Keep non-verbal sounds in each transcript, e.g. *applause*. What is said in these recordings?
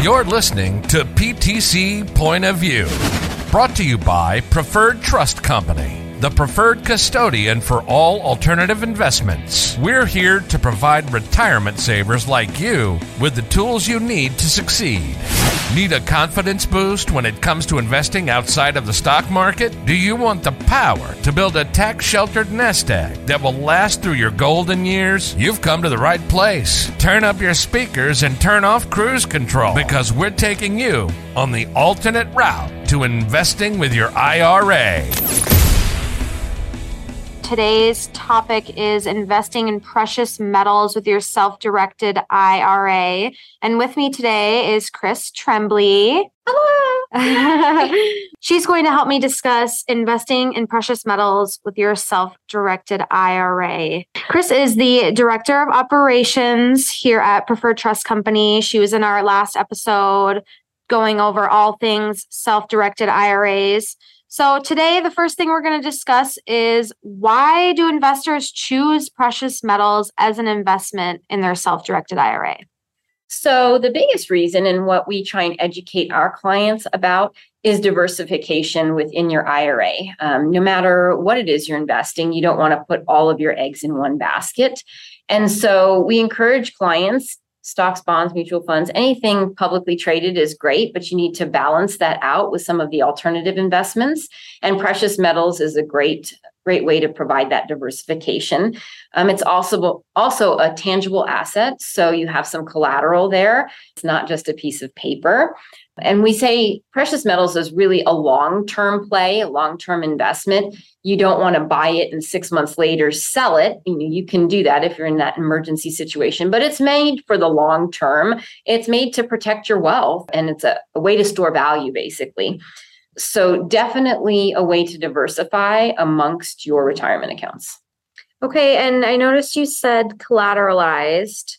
You're listening to PTC Point of View, brought to you by Preferred Trust Company the preferred custodian for all alternative investments. We're here to provide retirement savers like you with the tools you need to succeed. Need a confidence boost when it comes to investing outside of the stock market? Do you want the power to build a tax sheltered nest egg that will last through your golden years? You've come to the right place. Turn up your speakers and turn off cruise control because we're taking you on the alternate route to investing with your IRA. Today's topic is investing in precious metals with your self directed IRA. And with me today is Chris Trembly. Hello. *laughs* She's going to help me discuss investing in precious metals with your self directed IRA. Chris is the director of operations here at Preferred Trust Company. She was in our last episode going over all things self directed IRAs. So, today, the first thing we're going to discuss is why do investors choose precious metals as an investment in their self directed IRA? So, the biggest reason and what we try and educate our clients about is diversification within your IRA. Um, no matter what it is you're investing, you don't want to put all of your eggs in one basket. And so, we encourage clients stocks, bonds, mutual funds, anything publicly traded is great, but you need to balance that out with some of the alternative investments. And precious metals is a great great way to provide that diversification. Um, it's also also a tangible asset, so you have some collateral there. It's not just a piece of paper. And we say precious metals is really a long term play, a long term investment. You don't want to buy it and six months later sell it. You, can do that if you're in that emergency situation, but it's made for the long term. It's made to protect your wealth and it's a, a way to store value, basically. So, definitely a way to diversify amongst your retirement accounts. Okay. And I noticed you said collateralized.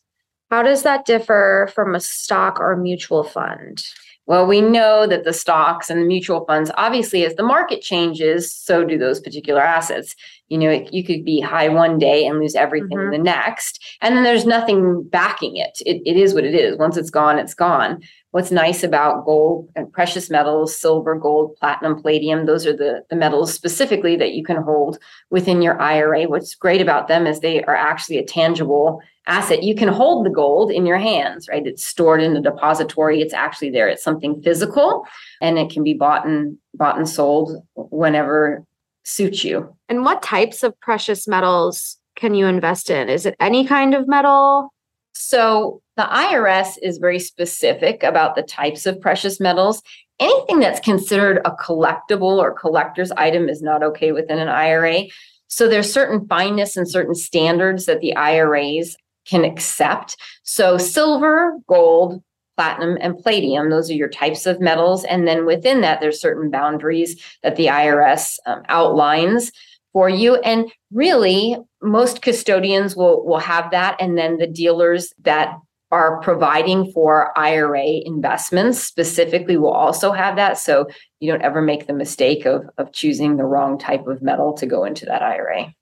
How does that differ from a stock or mutual fund? Well, we know that the stocks and the mutual funds, obviously, as the market changes, so do those particular assets. You know, it, you could be high one day and lose everything mm-hmm. the next. And then there's nothing backing it. it. It is what it is. Once it's gone, it's gone. What's nice about gold and precious metals, silver, gold, platinum, palladium, those are the, the metals specifically that you can hold within your IRA. What's great about them is they are actually a tangible asset. You can hold the gold in your hands, right? It's stored in a depository. It's actually there. It's something physical and it can be bought and bought and sold whenever suits you. And what types of precious metals can you invest in? Is it any kind of metal? So the IRS is very specific about the types of precious metals. Anything that's considered a collectible or collector's item is not okay within an IRA. So there's certain fineness and certain standards that the IRAs can accept. So, silver, gold, platinum, and palladium, those are your types of metals. And then within that, there's certain boundaries that the IRS um, outlines for you. And really, most custodians will, will have that. And then the dealers that are providing for IRA investments specifically will also have that. So you don't ever make the mistake of, of choosing the wrong type of metal to go into that IRA.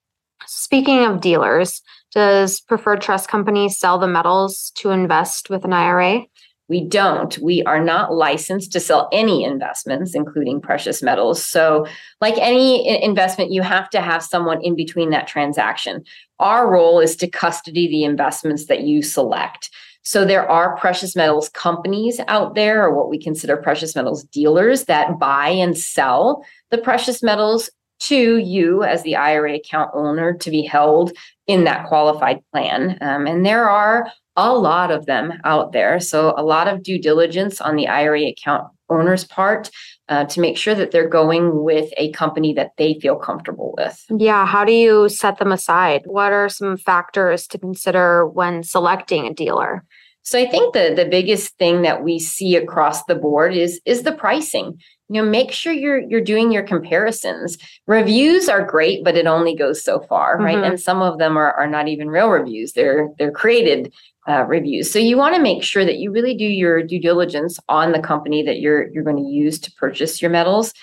Speaking of dealers, does Preferred Trust Company sell the metals to invest with an IRA? We don't. We are not licensed to sell any investments, including precious metals. So, like any investment, you have to have someone in between that transaction. Our role is to custody the investments that you select. So, there are precious metals companies out there, or what we consider precious metals dealers, that buy and sell the precious metals to you as the IRA account owner to be held in that qualified plan. Um, and there are a lot of them out there. So, a lot of due diligence on the IRA account owner's part uh, to make sure that they're going with a company that they feel comfortable with. Yeah. How do you set them aside? What are some factors to consider when selecting a dealer? So I think the the biggest thing that we see across the board is is the pricing. You know make sure you're you're doing your comparisons. Reviews are great but it only goes so far right? Mm-hmm. and some of them are, are not even real reviews. They're they're created uh, reviews. So you want to make sure that you really do your due diligence on the company that you're you're going to use to purchase your metals.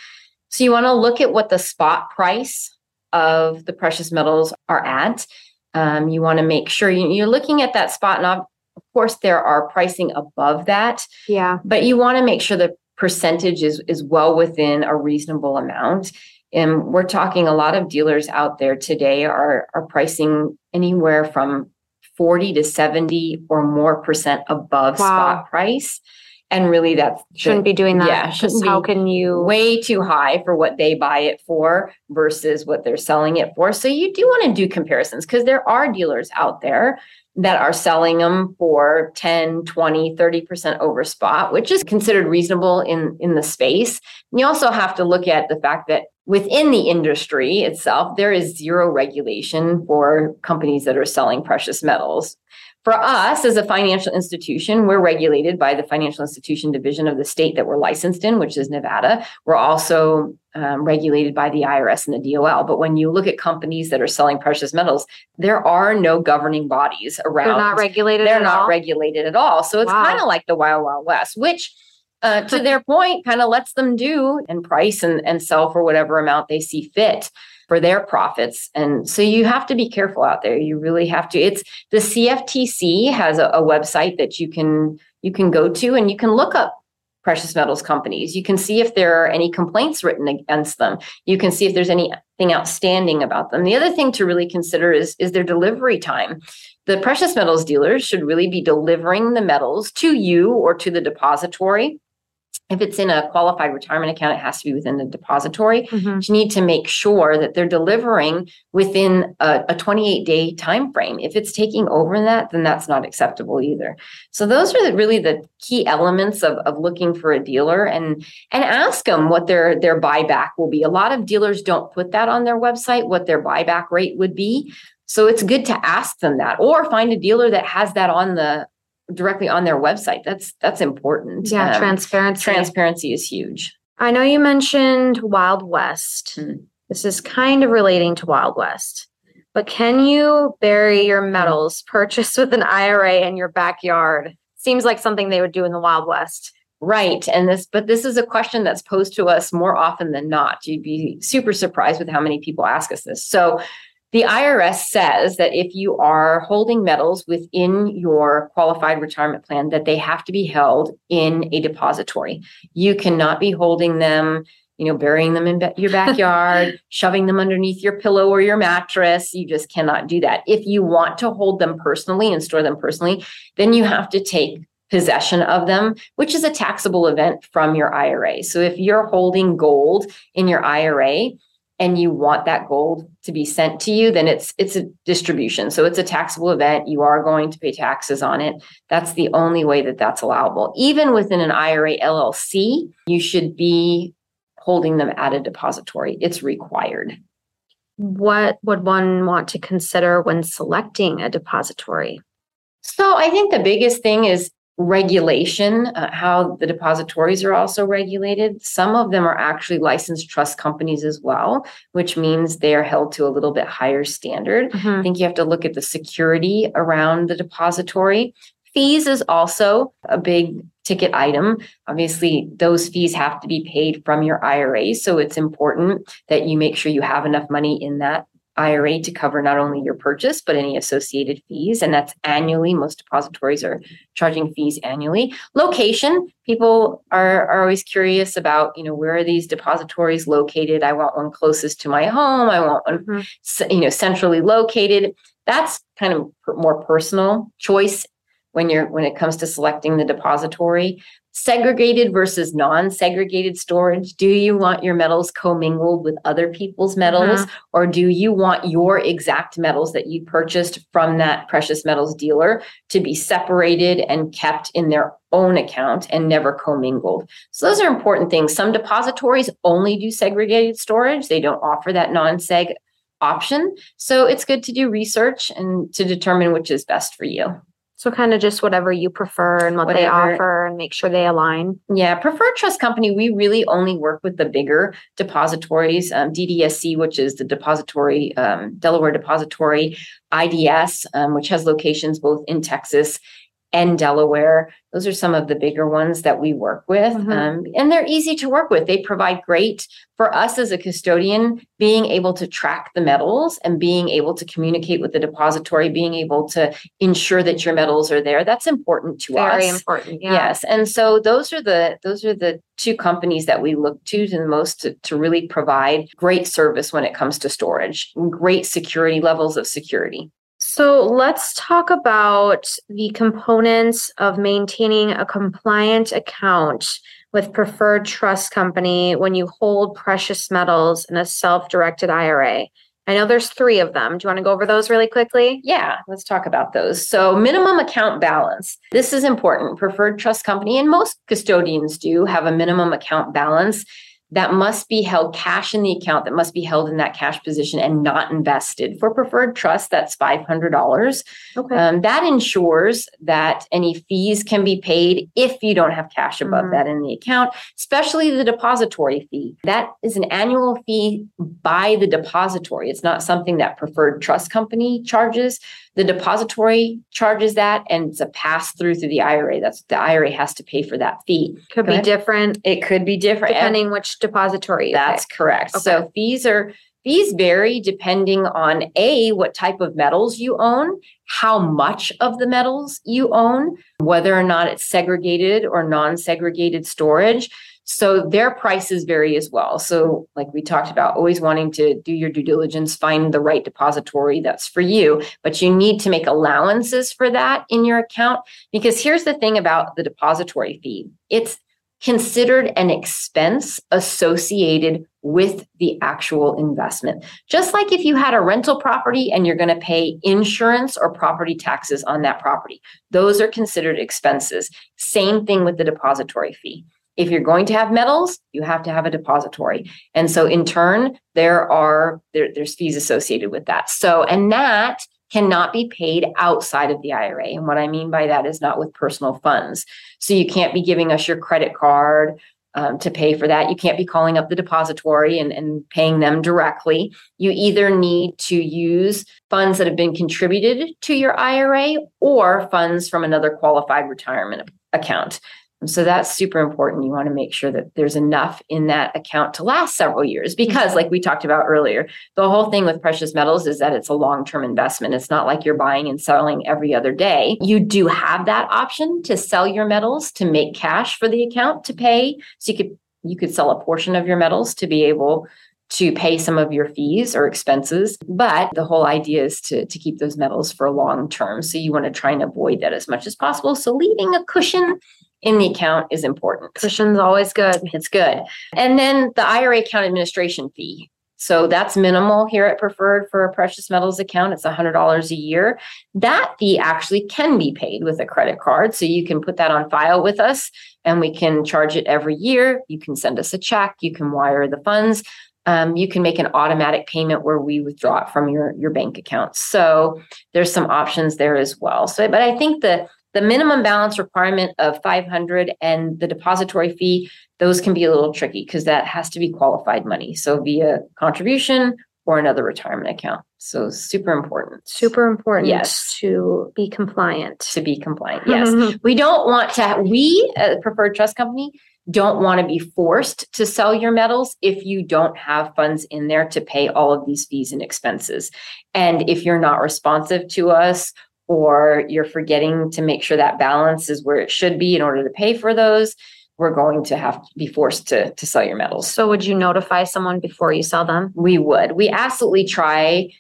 So you want to look at what the spot price of the precious metals are at. Um, you want to make sure you, you're looking at that spot and Of course, there are pricing above that, Yeah. but you want to make sure the percentage is, is well within a reasonable amount. And we're talking a lot of dealers out there today are, are pricing anywhere from 40 to 70 or more percent above Wow. spot price. And really that Shouldn't be doing that. Yeah, shouldn't how be can you? way too high for what they buy it for versus what they're selling it for. So you do want to do comparisons because there are dealers out there that are selling them for 10, 20, 30% over spot, which is considered reasonable in in the space. And you also have to look at the fact that within the industry itself there is zero regulation for companies that are selling precious metals. For us as a financial institution, we're regulated by the Financial Institution Division of the state that we're licensed in, which is Nevada. We're also um, regulated by the IRS and the DOL. But when you look at companies that are selling precious metals, there are no governing bodies around. They're not regulated They're at not all? regulated at all. So it's Wow. kind of like the Wild Wild West, which uh, to their *laughs* point, kind of lets them do and price and, and sell for whatever amount they see fit for their profits. And so you have to be careful out there. You really have to. It's the CFTC has a, a website that you can you can go to and you can look up precious metals companies. You can see if there are any complaints written against them. You can see if there's anything outstanding about them. The other thing to really consider is is their delivery time. The precious metals dealers should really be delivering the metals to you or to the depository. If it's in a qualified retirement account, it has to be within the depository. Mhm. You need to make sure that they're delivering within a, a 28 day time frame. If it's taking over that, then that's not acceptable either. So those are the, really the key elements of, of looking for a dealer and and ask them what their their buyback will be. A lot of dealers don't put that on their website, what their buyback rate would be. So it's good to ask them that or find a dealer that has that on the directly on their website. That's that's important. Yeah, Um, transparency. transparency is huge. I know you mentioned Wild West. Hmm. This is kind of relating to Wild West. But can you bury your metals purchased *laughs* with an IRA in your backyard? Seems like something they would do in the Wild West. Right. And this, but this is a question that's posed to us more often than not. You'd be super surprised with how many people ask us this. So the IRS says that if you are holding metals within your qualified retirement plan, that they have to be held in a depository. You cannot be holding them, you know, burying them in ba- your *laughs* backyard, shoving them underneath your pillow or your mattress. You just cannot do that. If you want to hold them personally and store them personally, then you have to take possession of them, which is a taxable event from your IRA. So if you're holding gold in your IRA and you want that gold to be sent to you, then it's it's a distribution. So it's a taxable event. You are going to pay taxes on it. That's the only way that that's allowable. Even within an IRA LLC, you should be holding them at a depository. It's required. What would one want to consider when selecting a depository? So I think the biggest thing is regulation, uh, how the depositories are also regulated. Some of them are actually licensed trust companies as well, which means they are held to a little bit higher standard. I think you have to look at the security around the depository. Fees is also a big ticket item. Obviously, those fees have to be paid from your IRA. So it's important that you make sure you have enough money in that IRA to cover not only your purchase, but any associated fees. And that's annually. Most depositories are charging fees annually. Location, people are, are always curious about, you know, where are these depositories located? I want one closest to my home. I want one Mhm. you know centrally located that's kind of more personal choice when you're when it comes to selecting the depository segregated versus non-segregated storage? Do you want your metals commingled with other people's metals? Mm-hmm. Or do you want your exact metals that you purchased from that precious metals dealer to be separated and kept in their own account and never commingled? So those are important things. Some depositories only do segregated storage. They don't offer that non-seg option. So it's good to do research and to determine which is best for you. So kind of just whatever you prefer and what they offer and make sure they align. Yeah, Preferred Trust Company, we really only work with the bigger depositories, um, DDSC, which is the depository, um, Delaware Depository, IDS, um, which has locations both in Texas and Delaware. Those are some of the bigger ones that we work with. Mhm. Um, and they're easy to work with. They provide great for us as a custodian, being able to track the metals and being able to communicate with the depository, being able to ensure that your metals are there. That's important to Very us. Very important. Yeah. Yes. And so those are the those are the two companies that we look to the most to, to really provide great service when it comes to storage, great security levels of security. So let's talk about the components of maintaining a compliant account with Preferred Trust Company when you hold precious metals in a self directed IRA. I know there's three of them. Do you want to go over those really quickly? Yeah, let's talk about those. So, minimum account balance. This is important. Preferred trust company and most custodians do have a minimum account balance that must be held cash in the account that must be held in that cash position and not invested. For preferred trust, that's $500. Okay. Um, that ensures that any fees can be paid if you don't have cash above Mhm. that in the account, especially the depository fee. That is an annual fee by the depository. It's not something that preferred trust company charges. The depository charges that, and it's a pass through through the IRA. That's the IRA has to pay for that fee. Could Go be ahead. different It could be different. depending which depository That's pick. correct. So fees are fees vary depending on a what type of metals you own, how much of the metals you own, whether or not it's segregated or non-segregated storage. So their prices vary as well. So like we talked about always wanting to do your due diligence, find the right depository that's for you, but you need to make allowances for that in your account because here's the thing about the depository fee. It's considered an expense associated with the actual investment. Just like if you had a rental property and you're going to pay insurance or property taxes on that property, those are considered expenses. Same thing with the depository fee. If you're going to have metals, you have to have a depository. And so in turn, there are there, there's fees associated with that. So and that cannot be paid outside of the IRA. And what I mean by that is not with personal funds. So you can't be giving us your credit card um, to pay for that. You can't be calling up the depository and, and paying them directly. You either need to use funds that have been contributed to your IRA or funds from another qualified retirement account. And so that's super important. You want to make sure that there's enough in that account to last several years because, mm-hmm. like we talked about earlier, the whole thing with precious metals is that it's a long term investment. It's not like you're buying and selling every other day. You do have that option to sell your metals to make cash for the account to pay. So you could you could sell a portion of your metals to be able to pay some of your fees or expenses. But the whole idea is to, to keep those metals for long term. So you want to try and avoid that as much as possible. So leaving a cushion in the account is important. Cushion's always good. It's good. And then the IRA account administration fee. So that's minimal here at Preferred for a precious metals account. It's $100 a year. That fee actually can be paid with a credit card. So you can put that on file with us and we can charge it every year. You can send us a check, you can wire the funds. Um, you can make an automatic payment where we withdraw it from your, your bank account. So there's some options there as well. So, but I think the the minimum balance requirement of 500 and the depository fee those can be a little tricky because that has to be qualified money. So via contribution or another retirement account. So super important. Super important Yes. to be compliant. to be compliant yes. *laughs* We don't want to we a preferred trust company don't want to be forced to sell your metals if you don't have funds in there to pay all of these fees and expenses. And if you're not responsive to us or you're forgetting to make sure that balance is where it should be in order to pay for those we're going to have to be forced to, to sell your metals So would you notify someone before you sell them? we would. We absolutely try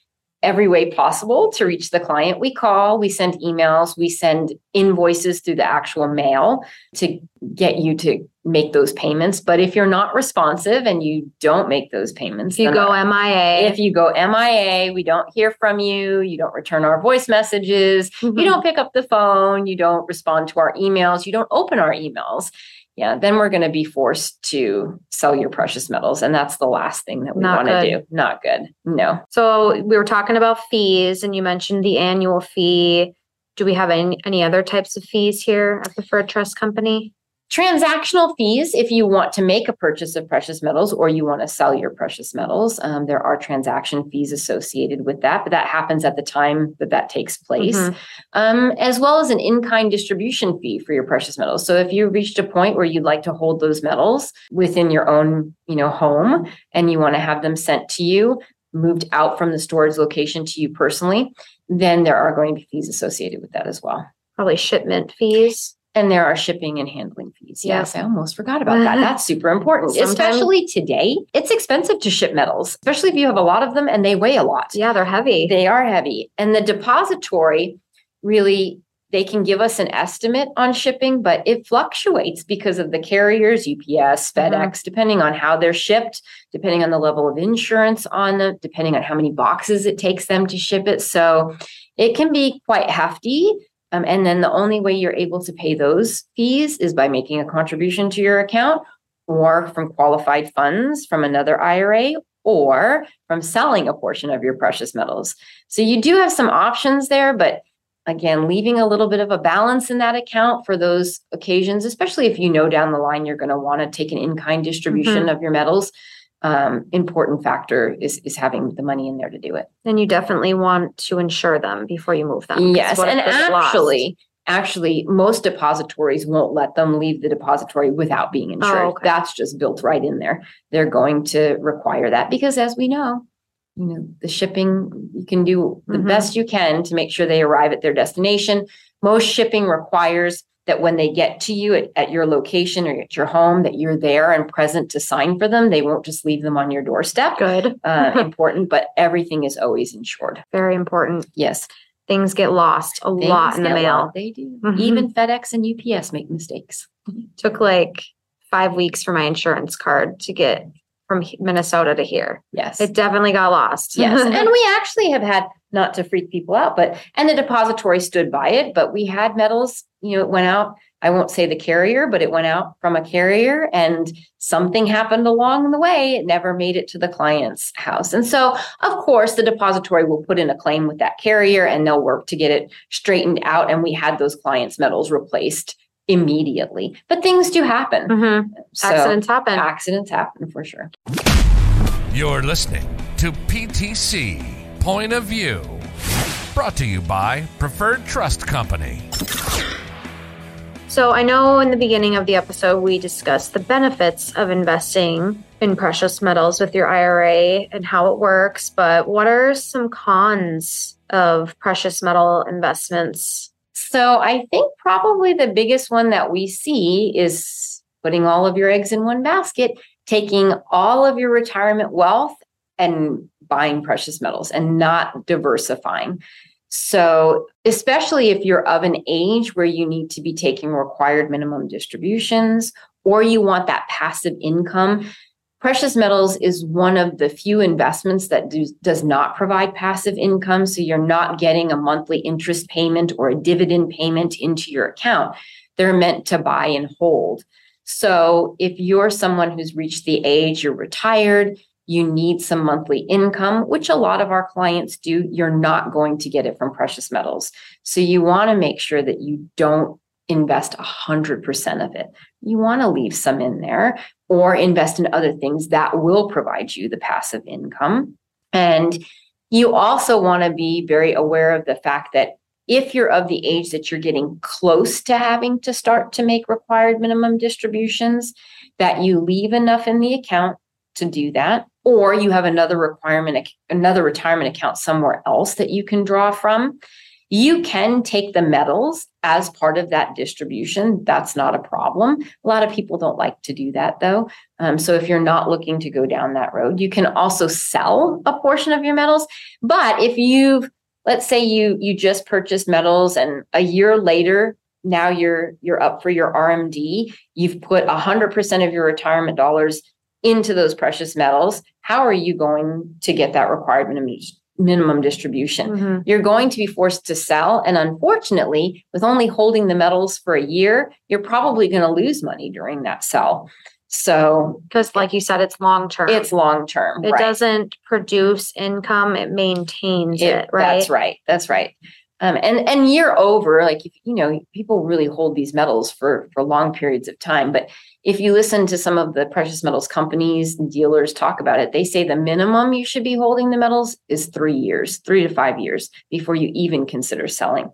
every way possible to reach the client. We call, we send emails, we send invoices through the actual mail to get you to make those payments. But if you're not responsive and you don't make those payments, If you go MIA, if you go MIA, we don't hear from you, you don't return our voice messages, Mm-hmm. you don't pick up the phone, you don't respond to our emails, you don't open our emails. Yeah, then we're going to be forced to sell your precious metals. And that's the last thing that we want to do. Not good. No. So we were talking about fees, and you mentioned the annual fee. Do we have any any other types of fees here at Preferred Trust Company? Transactional fees, if you want to make a purchase of precious metals or you want to sell your precious metals, um, there are transaction fees associated with that, but that happens at the time that that takes place, Mhm. um, as well as an in kind distribution fee for your precious metals. So if you reached a point where you'd like to hold those metals within your own, you know, home and you want to have them sent to you, moved out from the storage location to you personally, then there are going to be fees associated with that as well. Probably shipment fees. And there are shipping and handling Yeah. Yes, I almost forgot about that. *laughs* That's super important, Sometimes- especially today. It's expensive to ship metals, especially if you have a lot of them and they weigh a lot. Yeah, they're heavy. They are heavy. And the depository really, they can give us an estimate on shipping, but it fluctuates because of the carriers, UPS, mm-hmm. FedEx, depending on how they're shipped, depending on the level of insurance on them, depending on how many boxes it takes them to ship it. So it can be quite hefty. Um, and then the only way you're able to pay those fees is by making a contribution to your account or from qualified funds from another IRA or from selling a portion of your precious metals. So you do have some options there, but again, leaving a little bit of a balance in that account for those occasions, especially if you know down the line you're going to want to take an in kind distribution of your metals. Um, important factor is is having the money in there to do it. And you definitely want to insure them before you move them. 'cause Yes, what if and lost? actually, actually, most depositories won't let them leave the depository without being insured. Oh, okay. That's just built right in there. They're going to require that because, as we know, you know, the shipping you can do the Mhm. best you can to make sure they arrive at their destination. Most shipping requires that when they get to you at, at your location or at your home, that you're there and present to sign for them. They won't just leave them on your doorstep. good. Uh, *laughs* important, but everything is always insured. Very important. Yes. Things get lost a Things lot in the get mail. lost. They do. Mhm. Even FedEx and UPS make mistakes. Took like five weeks for my insurance card to get from Minnesota to here. Yes. It definitely got lost. yes. *laughs* and we actually have had not to freak people out, but and the depository stood by it, but we had metals, you know, it went out. I won't say the carrier, but it went out from a carrier and something happened along the way. It never made it to the client's house. And so, of course, the depository will put in a claim with that carrier and they'll work to get it straightened out. And we had those clients' metals replaced immediately. But things do happen. Mhm. So Accidents happen. accidents happen for sure. You're listening to PTC Point of View, brought to you by Preferred Trust Company. So I know in the beginning of the episode we discussed the benefits of investing in precious metals with your IRA and how it works, but what are some cons of precious metal investments? So I think probably the biggest one that we see is putting all of your eggs in one basket, taking all of your retirement wealth and buying precious metals and not diversifying. So, especially if you're of an age where you need to be taking required minimum distributions or you want that passive income, precious metals is one of the few investments that do, does not provide passive income. So, you're not getting a monthly interest payment or a dividend payment into your account. They're meant to buy and hold. So, if you're someone who's reached the age, you're retired, you need some monthly income, which a lot of our clients do, you're not going to get it from precious metals. So you want to make sure that you don't invest 100% of it. You want to leave some in there or invest in other things that will provide you the passive income. And you also want to be very aware of the fact that if you're of the age that you're getting close to having to start to make required minimum distributions, that you leave enough in the account to do that or you have another requirement another retirement account somewhere else that you can draw from you can take the metals as part of that distribution. That's not a problem. A lot of people don't like to do that though. Um, so if you're not looking to go down that road you can also sell a portion of your metals. But if you've let's say you you just purchased metals and a year later now you're you're up for your rmd you've put 100% of your retirement dollars into those precious metals, how are you going to get that required minimum, minimum distribution? Mhm. You're going to be forced to sell. And unfortunately, with only holding the metals for a year, you're probably going to lose money during that sell. So Because, like you said, it's long term. it's long term. it right? doesn't produce income; it maintains it, It- right? That's right. That's right. Um, and and year over, like if, you know, people really hold these metals for for long periods of time. But if you listen to some of the precious metals companies and dealers talk about it, they say the minimum you should be holding the metals is three years, three to five years before you even consider selling.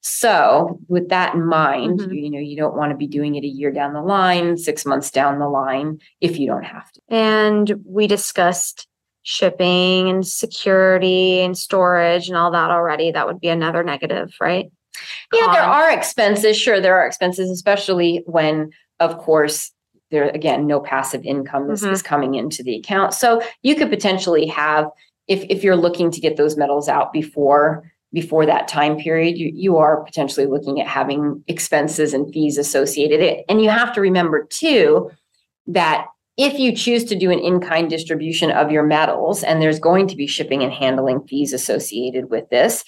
So, with that in mind, Mhm. you, you know, you don't want to be doing it a year down the line, six months down the line, if you don't have to. And we discussed shipping and security and storage and all that already. That would be another negative, right? Yeah, there are expenses. Sure, there are expenses, especially when, of course, there again, no passive income is, Mhm. is coming into the account. So you could potentially have, if if you're looking to get those metals out before before that time period, you, you are potentially looking at having expenses and fees associated. It, and you have to remember too that if you choose to do an in-kind distribution of your metals, and there's going to be shipping and handling fees associated with this,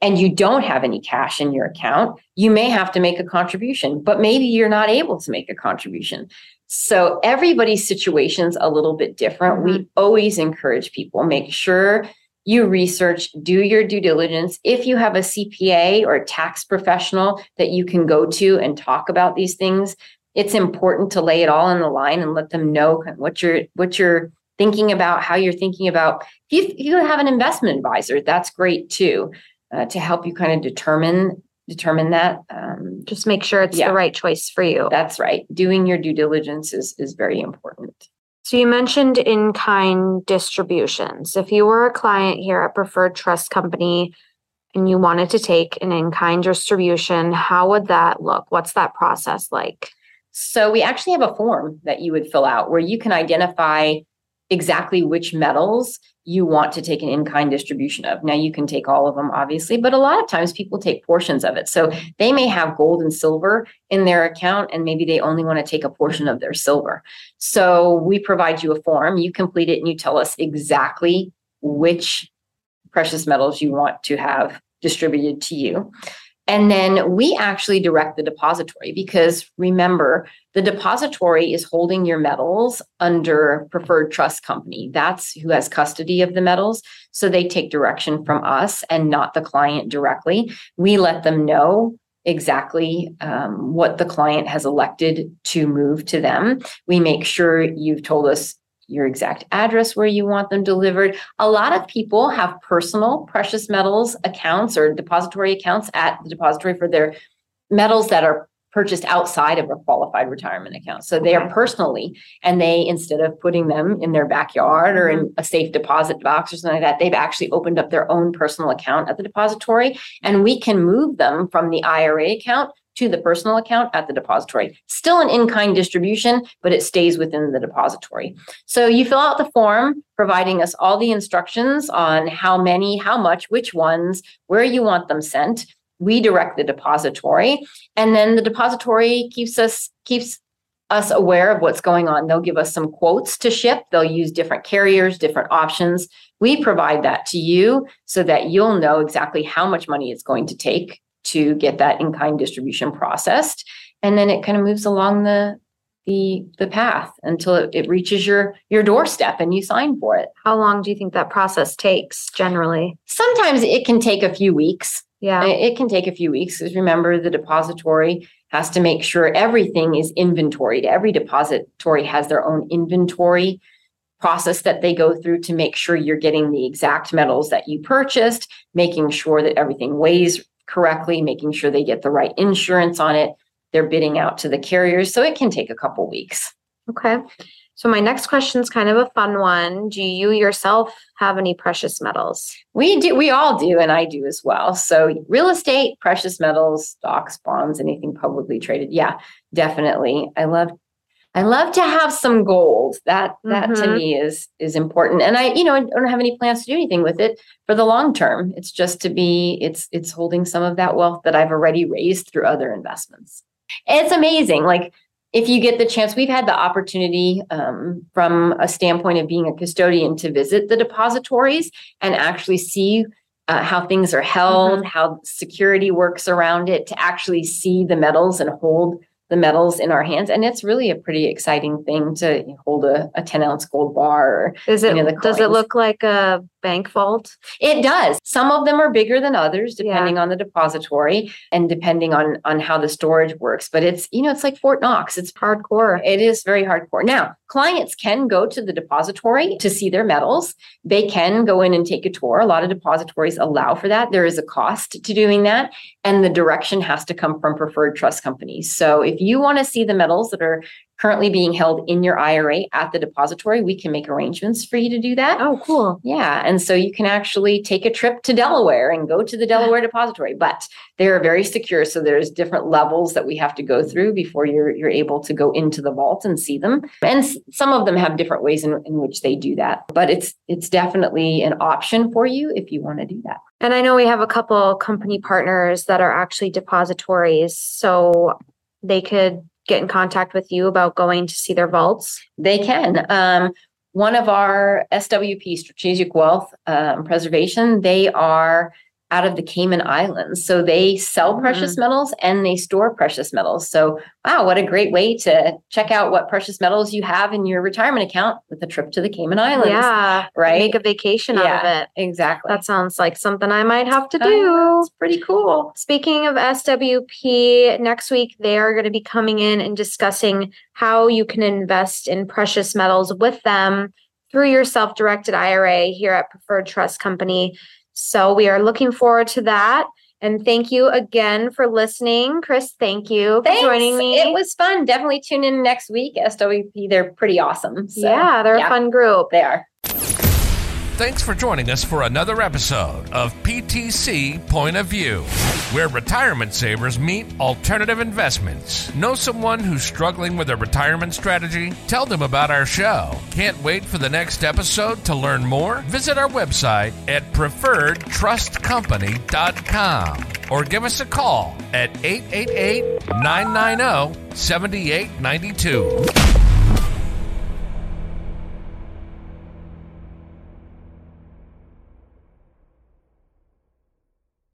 and you don't have any cash in your account, you may have to make a contribution, but maybe you're not able to make a contribution. So everybody's situation's a little bit different. We mm-hmm. always encourage people make sure you research, do your due diligence. If you have a CPA or a tax professional that you can go to and talk about these things, it's important to lay it all on the line and let them know what you're what you're thinking about, how you're thinking about. If you, if you have an investment advisor, that's great too uh, to help you kind of determine determine that. Um, Just make sure it's Yeah. the right choice for you. that's right. Doing your due diligence is is very important. So you mentioned in kind distributions. If you were a client here at Preferred Trust Company and you wanted to take an in kind distribution, how would that look? What's that process like? So we actually have a form that you would fill out where you can identify exactly which metals you want to take an in-kind distribution of. Now you can take all of them obviously, but a lot of times people take portions of it. So they may have gold and silver in their account and maybe they only want to take a portion of their silver. So we provide you a form, you complete it and you tell us exactly which precious metals you want to have distributed to you. And then we actually direct the depository because remember, the depository is holding your metals under preferred trust company. That's who has custody of the metals. So they take direction from us and not the client directly. We let them know exactly um, what the client has elected to move to them. We make sure you've told us your exact address where you want them delivered. A lot of people have personal precious metals accounts or depository accounts at the depository for their metals that are purchased outside of a qualified retirement account. So they are personally, and they, instead of putting them in their backyard or in mm-hmm. a safe deposit box or something like that, they've actually opened up their own personal account at the depository. And we can move them from the IRA account to the personal account at the depository. Still an in-kind distribution, but it stays within the depository. So you fill out the form, providing us all the instructions on how many, how much, which ones, where you want them sent. We direct the depository, and then the depository keeps us keeps us aware of what's going on. They'll give us some quotes to ship. They'll use different carriers, different options. We provide that to you so that you'll know exactly how much money it's going to take to get that in-kind distribution processed. And then it kind of moves along the the the path until it, it reaches your your doorstep and you sign for it. How long do you think that process takes generally? Sometimes it can take a few weeks. Yeah. It it can take a few weeks because remember the depository has to make sure everything is inventoried. Every depository has their own inventory process that they go through to make sure you're getting the exact metals that you purchased, making sure that everything weighs correctly, making sure they get the right insurance on it. They're bidding out to the carriers, so it can take a couple weeks. Okay. So my next question is kind of a fun one. Do you yourself have any precious metals? We do, we all do, and I do as well. So real estate, precious metals, stocks, bonds, anything publicly traded. Yeah, definitely. I love I love to have some gold. That that to Mhm. me is is important. And I, you know, I don't have any plans to do anything with it for the long term. It's just to be, it's it's holding some of that wealth that I've already raised through other investments. It's amazing. Like if you get the chance, we've had the opportunity um, from a standpoint of being a custodian to visit the depositories and actually see uh, how things are held, how security works around it, to actually see the metals and hold the metals in our hands. And it's really a pretty exciting thing to hold a, a 10 ounce gold bar. Or, Is it You know, the does it look like a bank vault? It does. Some of them are bigger than others, depending on the depository and depending on on how the storage works. But it's you know it's like Fort Knox. It's hardcore. It is very hardcore. Now clients can go to the depository to see their metals. They can go in and take a tour. A lot of depositories allow for that. There is a cost to doing that, and the direction has to come from preferred trust companies. So if you want to see the metals that are currently being held in your IRA at the depository, we can make arrangements for you to do that. Oh, cool. Yeah. And so you can actually take a trip to Delaware and go to the Delaware depository, but they're very secure. So there's different levels that we have to go through before you're you're able to go into the vault and see them. And some of them have different ways in, in which they do that. But it's it's definitely an option for you if you want to do that. And I know we have a couple company partners that are actually depositories. So they could get in contact with you about going to see their vaults. They can. Um, one of our SWP, Strategic Wealth um, Preservation, they are out of the Cayman Islands. So they sell mm-hmm. precious metals and they store precious metals. So, wow, what a great way to check out what precious metals you have in your retirement account with a trip to the Cayman Islands. Yeah. Right? Make a vacation out of it. Exactly. That sounds like something I might have to do. It's pretty cool. Speaking of SWP, next week they are going to be coming in and discussing how you can invest in precious metals with them through your self directed IRA here at Preferred Trust Company. So we are looking forward to that. And thank you again for listening. Chris, thank you for Thanks. joining me. It was fun. Definitely tune in next week. SWP, they're pretty awesome. So, yeah, they're a fun group. They are. Thanks for joining us for another episode of PTC Point of View, where retirement savers meet alternative investments. Know someone who's struggling with a retirement strategy? Tell them about our show. Can't wait for the next episode to learn more? Visit our website at preferredtrustcompany.com or give us a call at 888 990 7892.